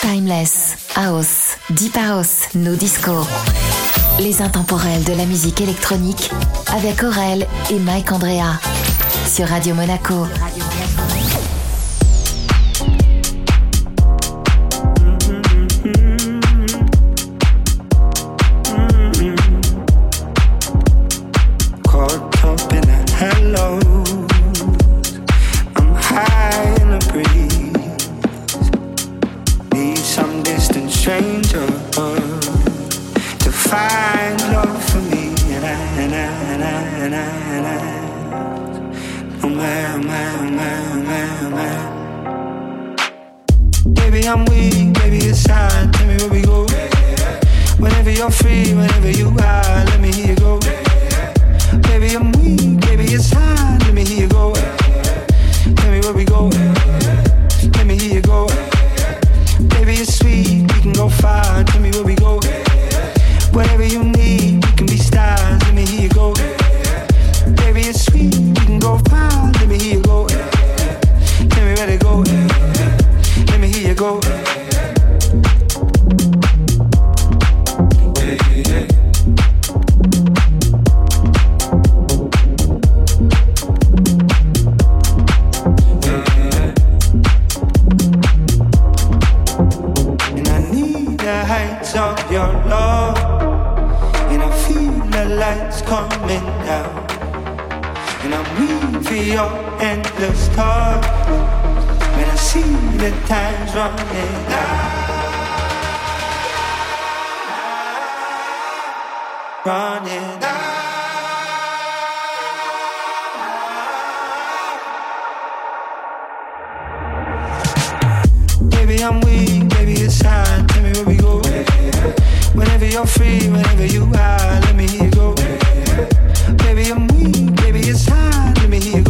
Timeless, House, Deep House, No Disco. Les intemporels de la musique électronique avec Aurel et Mike Andrea sur Radio Monaco. Maybe I'm weak, maybe it's time. Tell me where we go. Whenever you're free, whenever you are, let me hear you go. Maybe I'm weak, maybe it's time. Let me hear you go.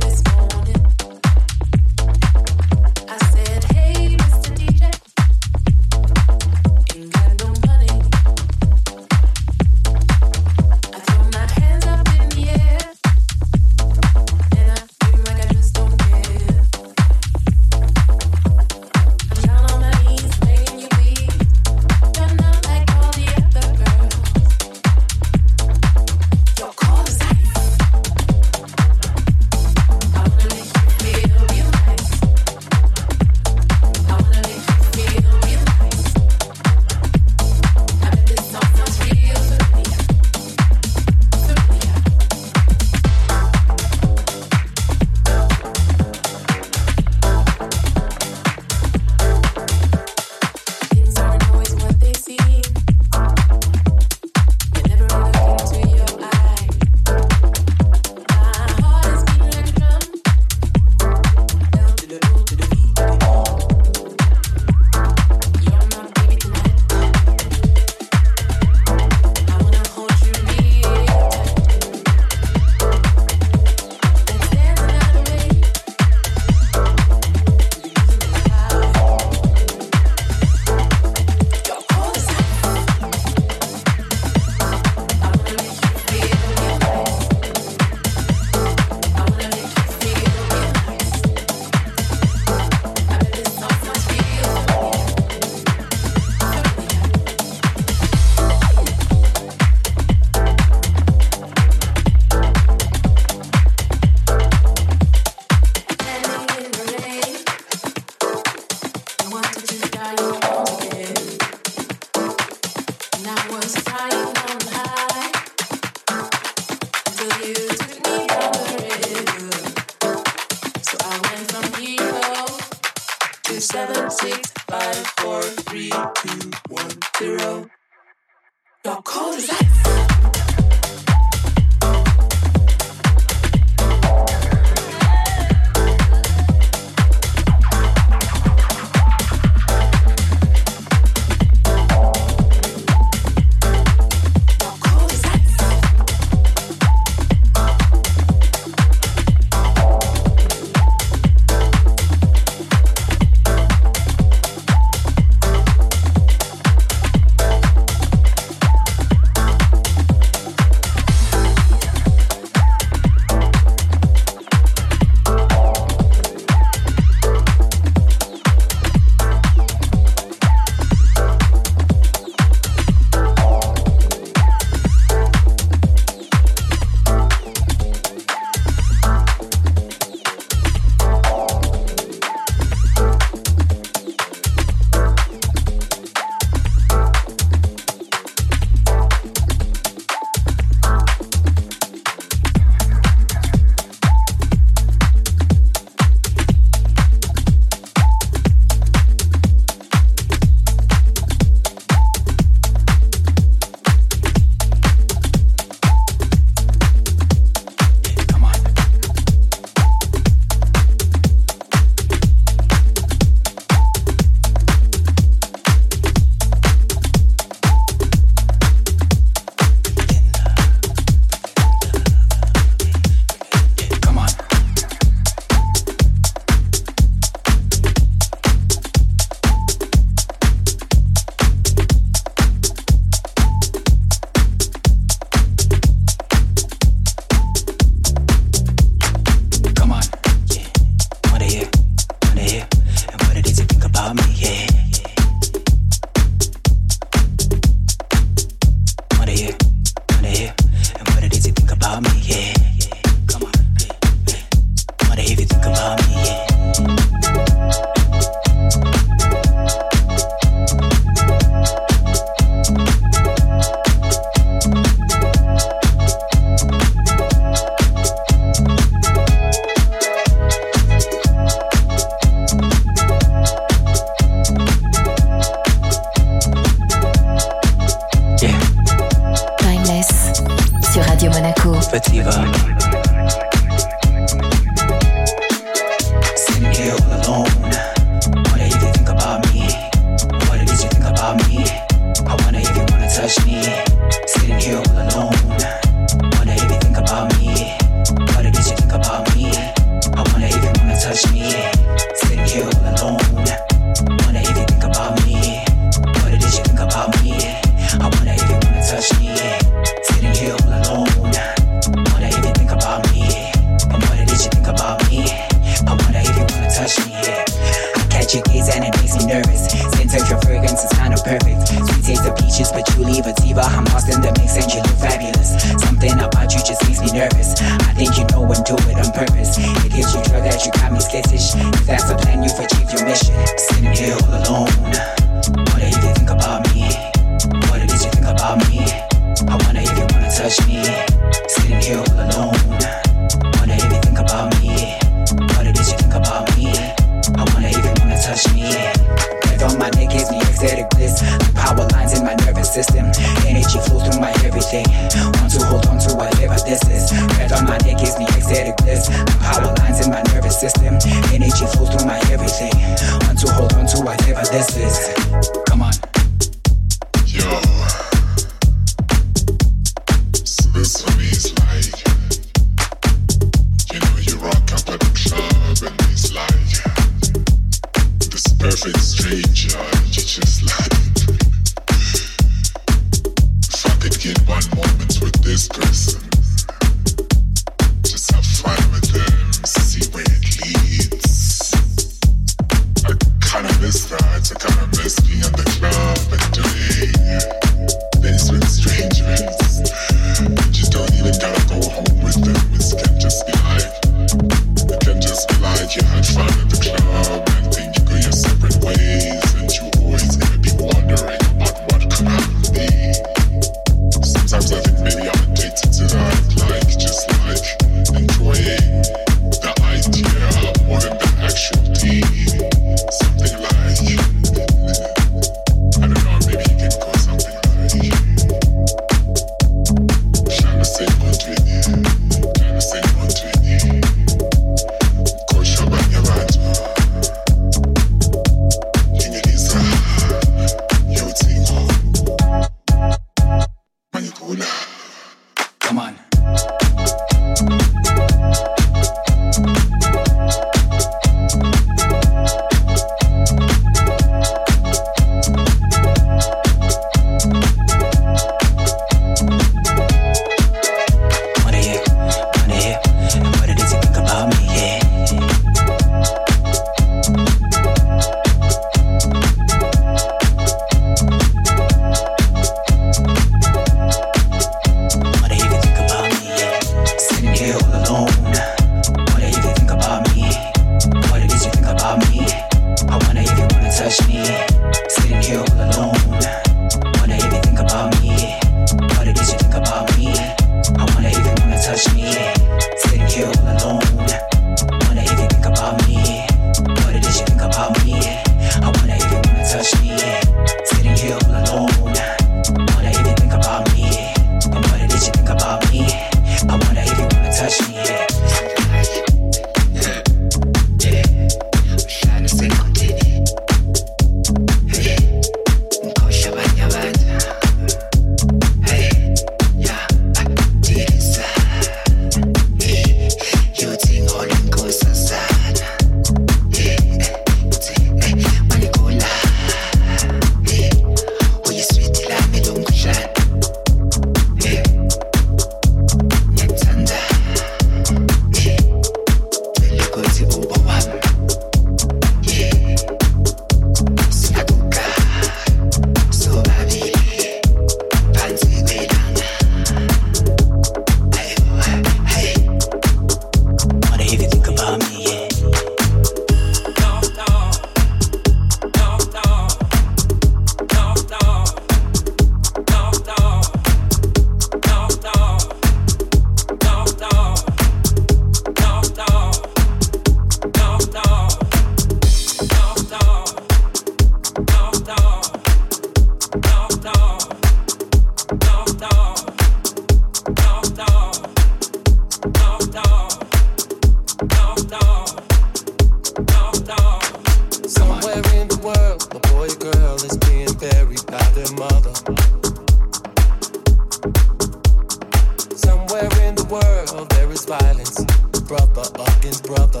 violence, brother against brother.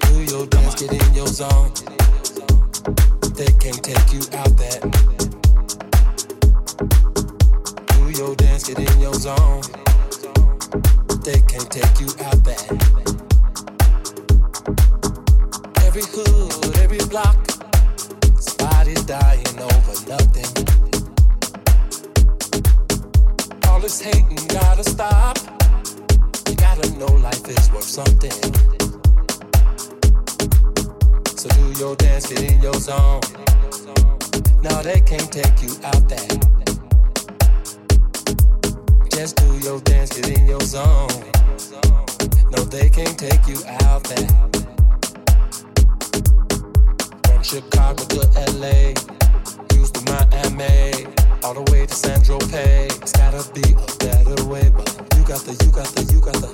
Do your dance, get in your zone. They can't take you out there. Do your dance, get in your zone. They can't take you out there. Every hood, every block, somebody's dying over nothing. this hating gotta stop. You gotta know life is worth something. So do your dance, get in your zone. Now they can't take you out there. Just do your dance, get in your zone. No, they can't take you out there. From Chicago to LA, Houston Miami all the way to San Tropez. It's gotta be a better way, but you got the, you got the, you got the,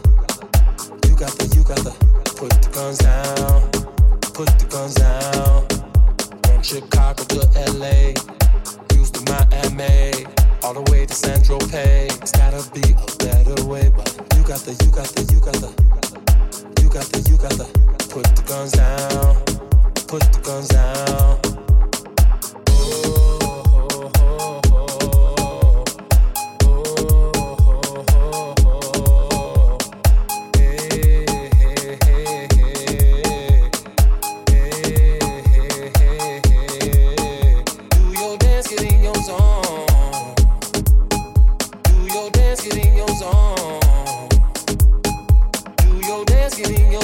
you got the, you got the. Put the guns down, put the guns down. From Chicago to LA, Houston, Miami, all the way to San Tropez. It's gotta be a better way, but you got the, you got the, you got the, you got the, you got the. Put the guns down, put the guns down.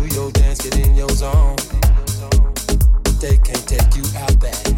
do your dance, get in your zone. They can't take you out back.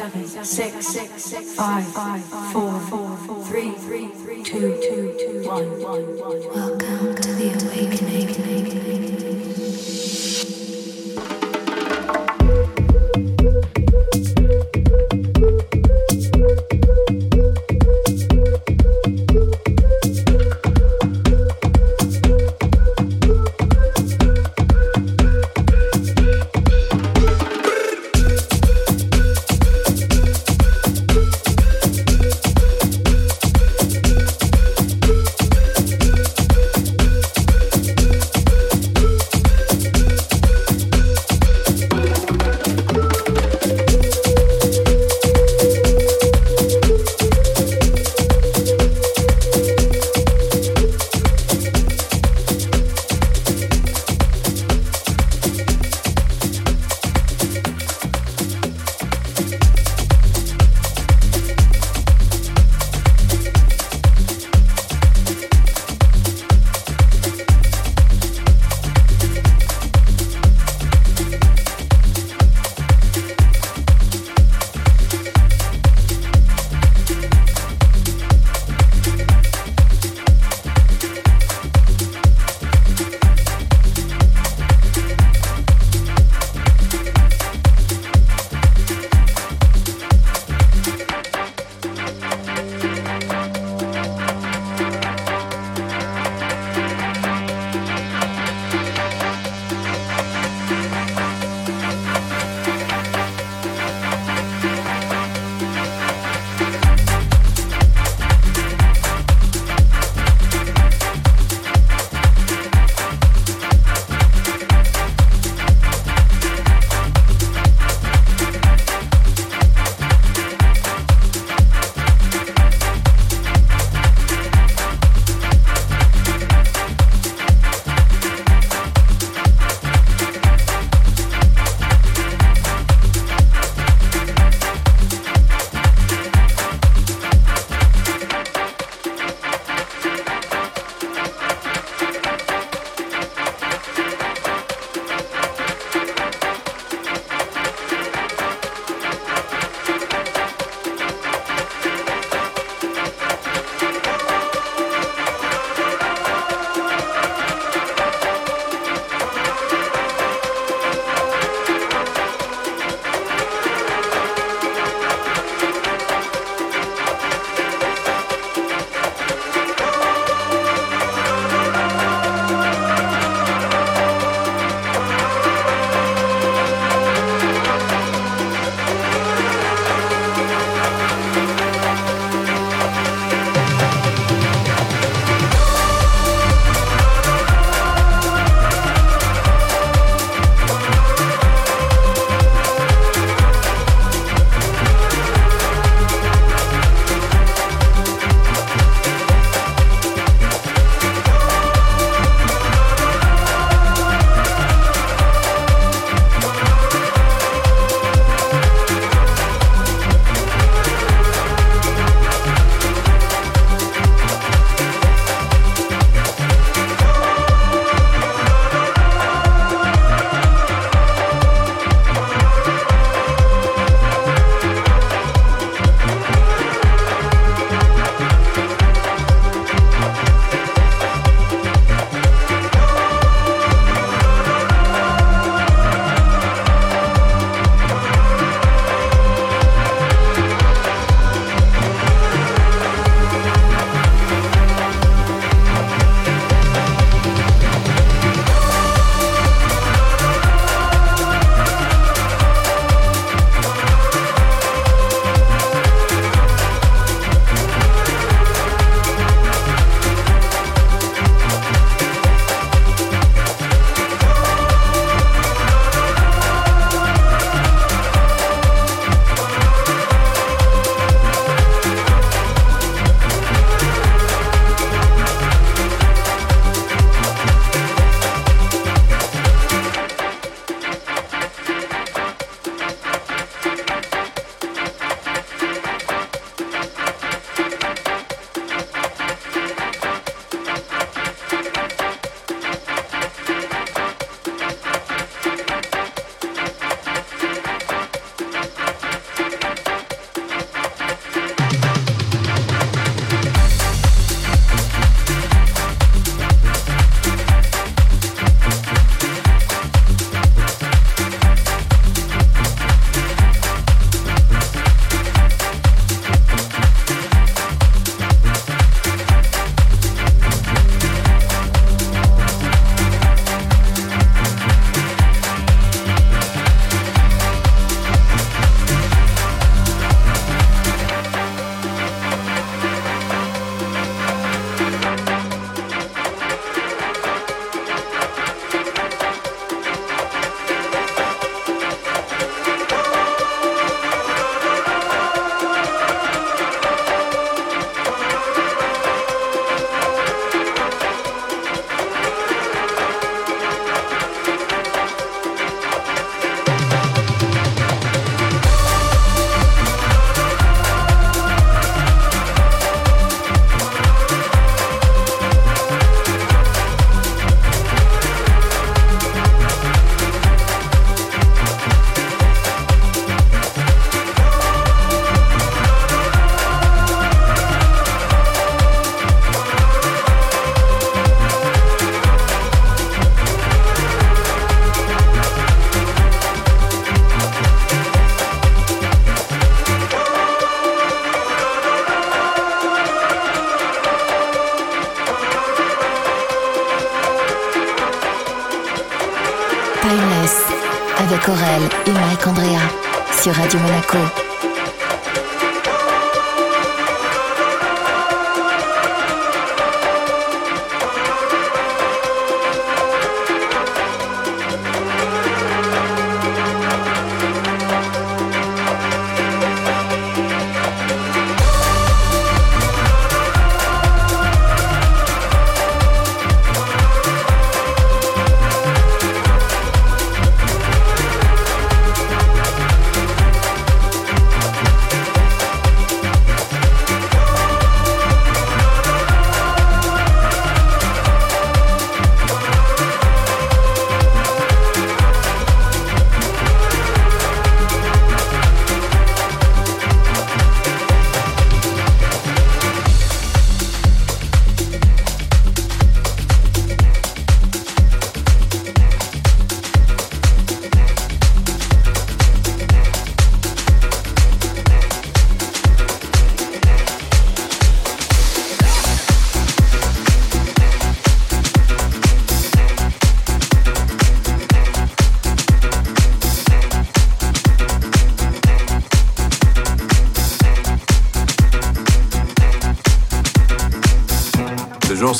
seven, six, six, five, four, three, two, one. Welcome to the awakening. Sur Radio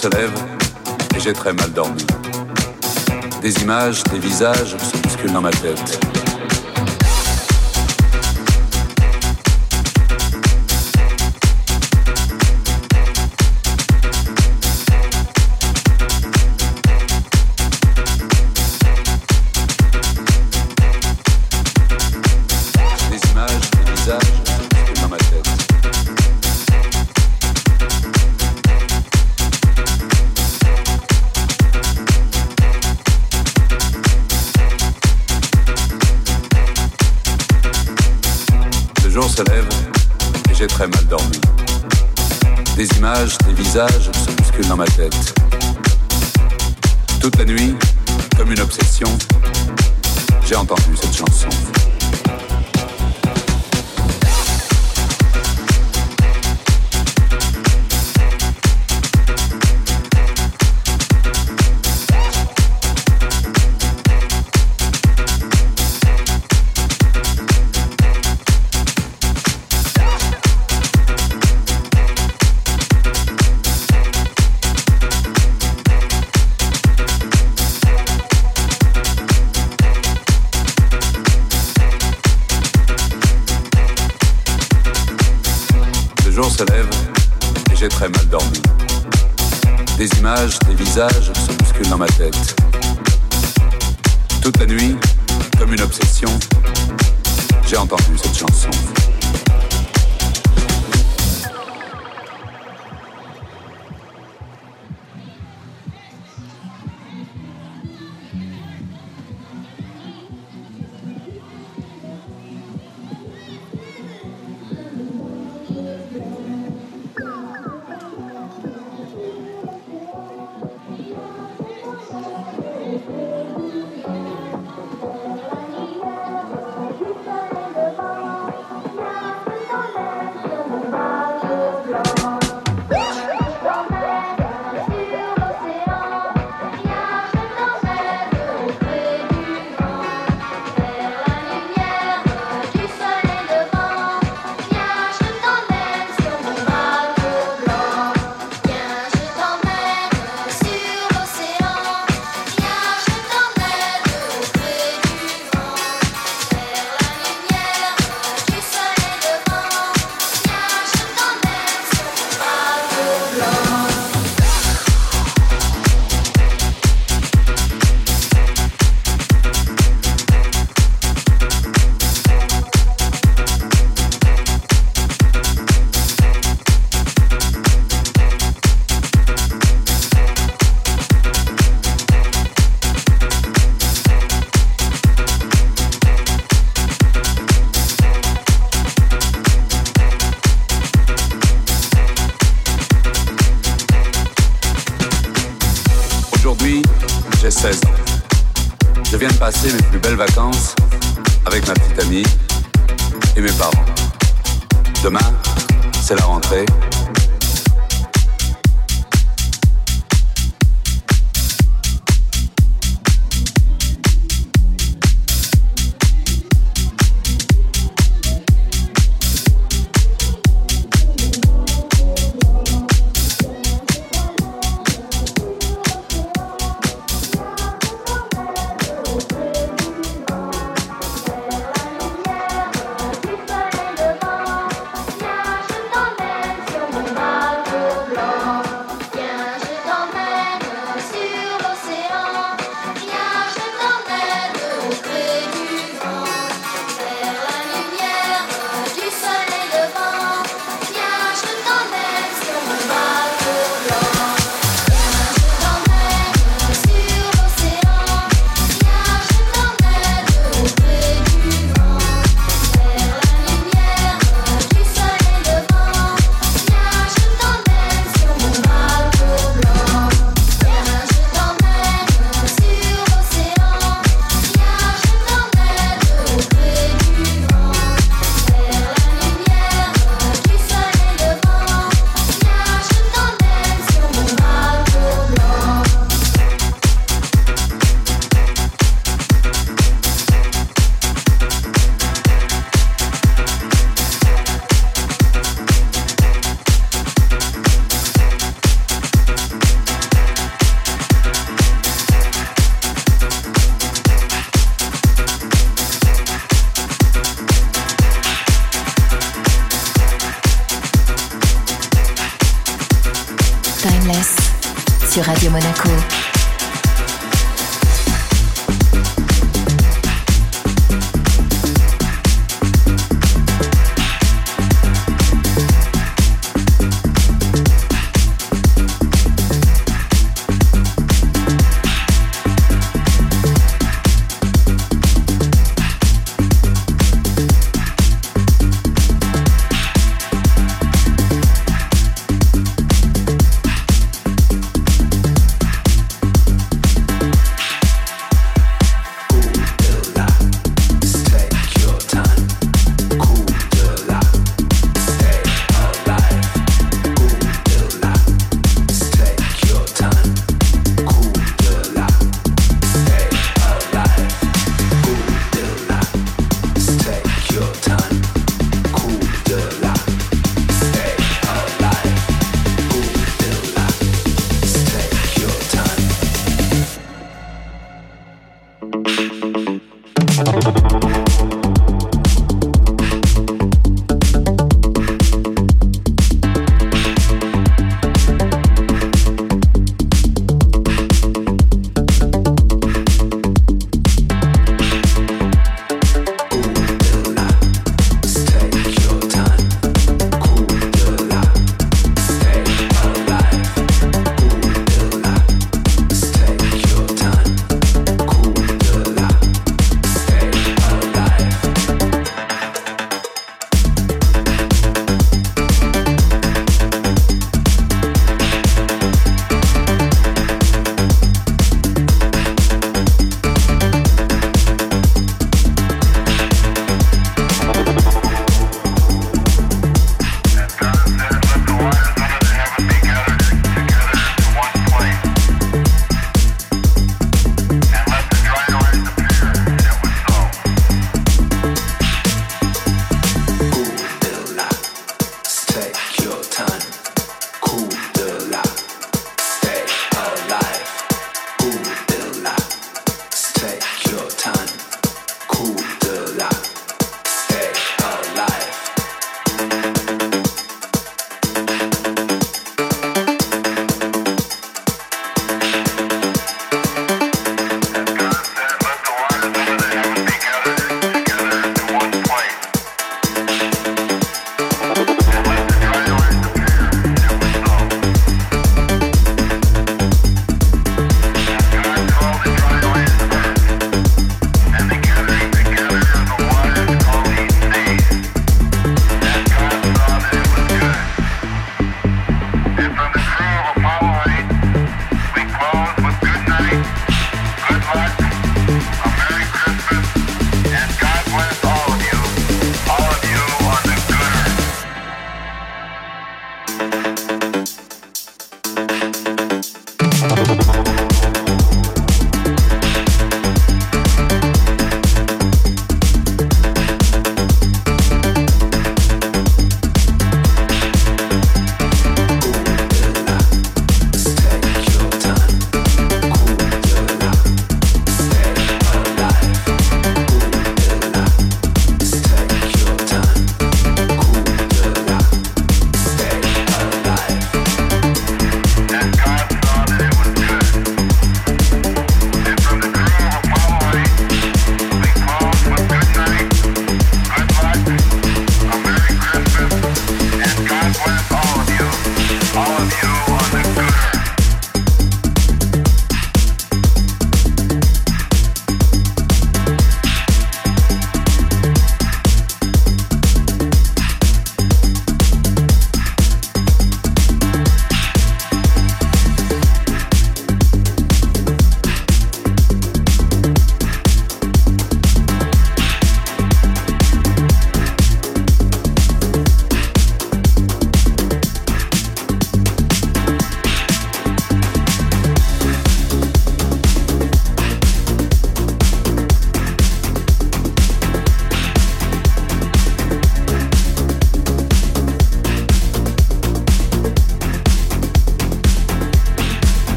se lève et j'ai très mal dormi. Des images, des visages se bousculent dans ma tête. Des visages se bousculent dans ma tête. Toute la nuit, comme une obsession, j'ai entendu cette chanson. viens de passer mes plus belles vacances avec ma petite amie et mes parents. Demain, c'est la rentrée. Radio Monaco.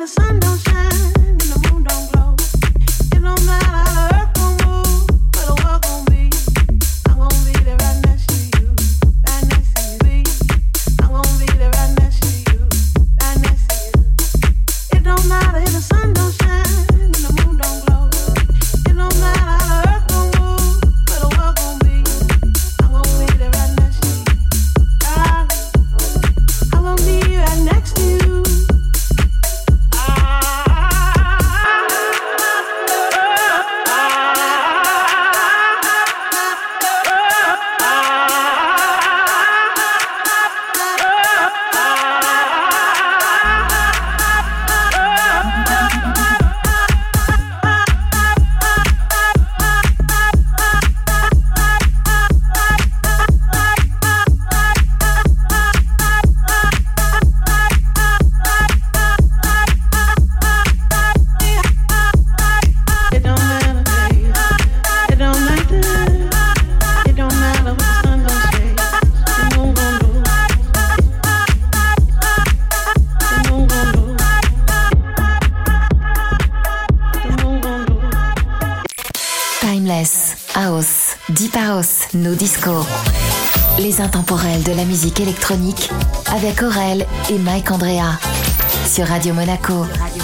Les Radio Monaco.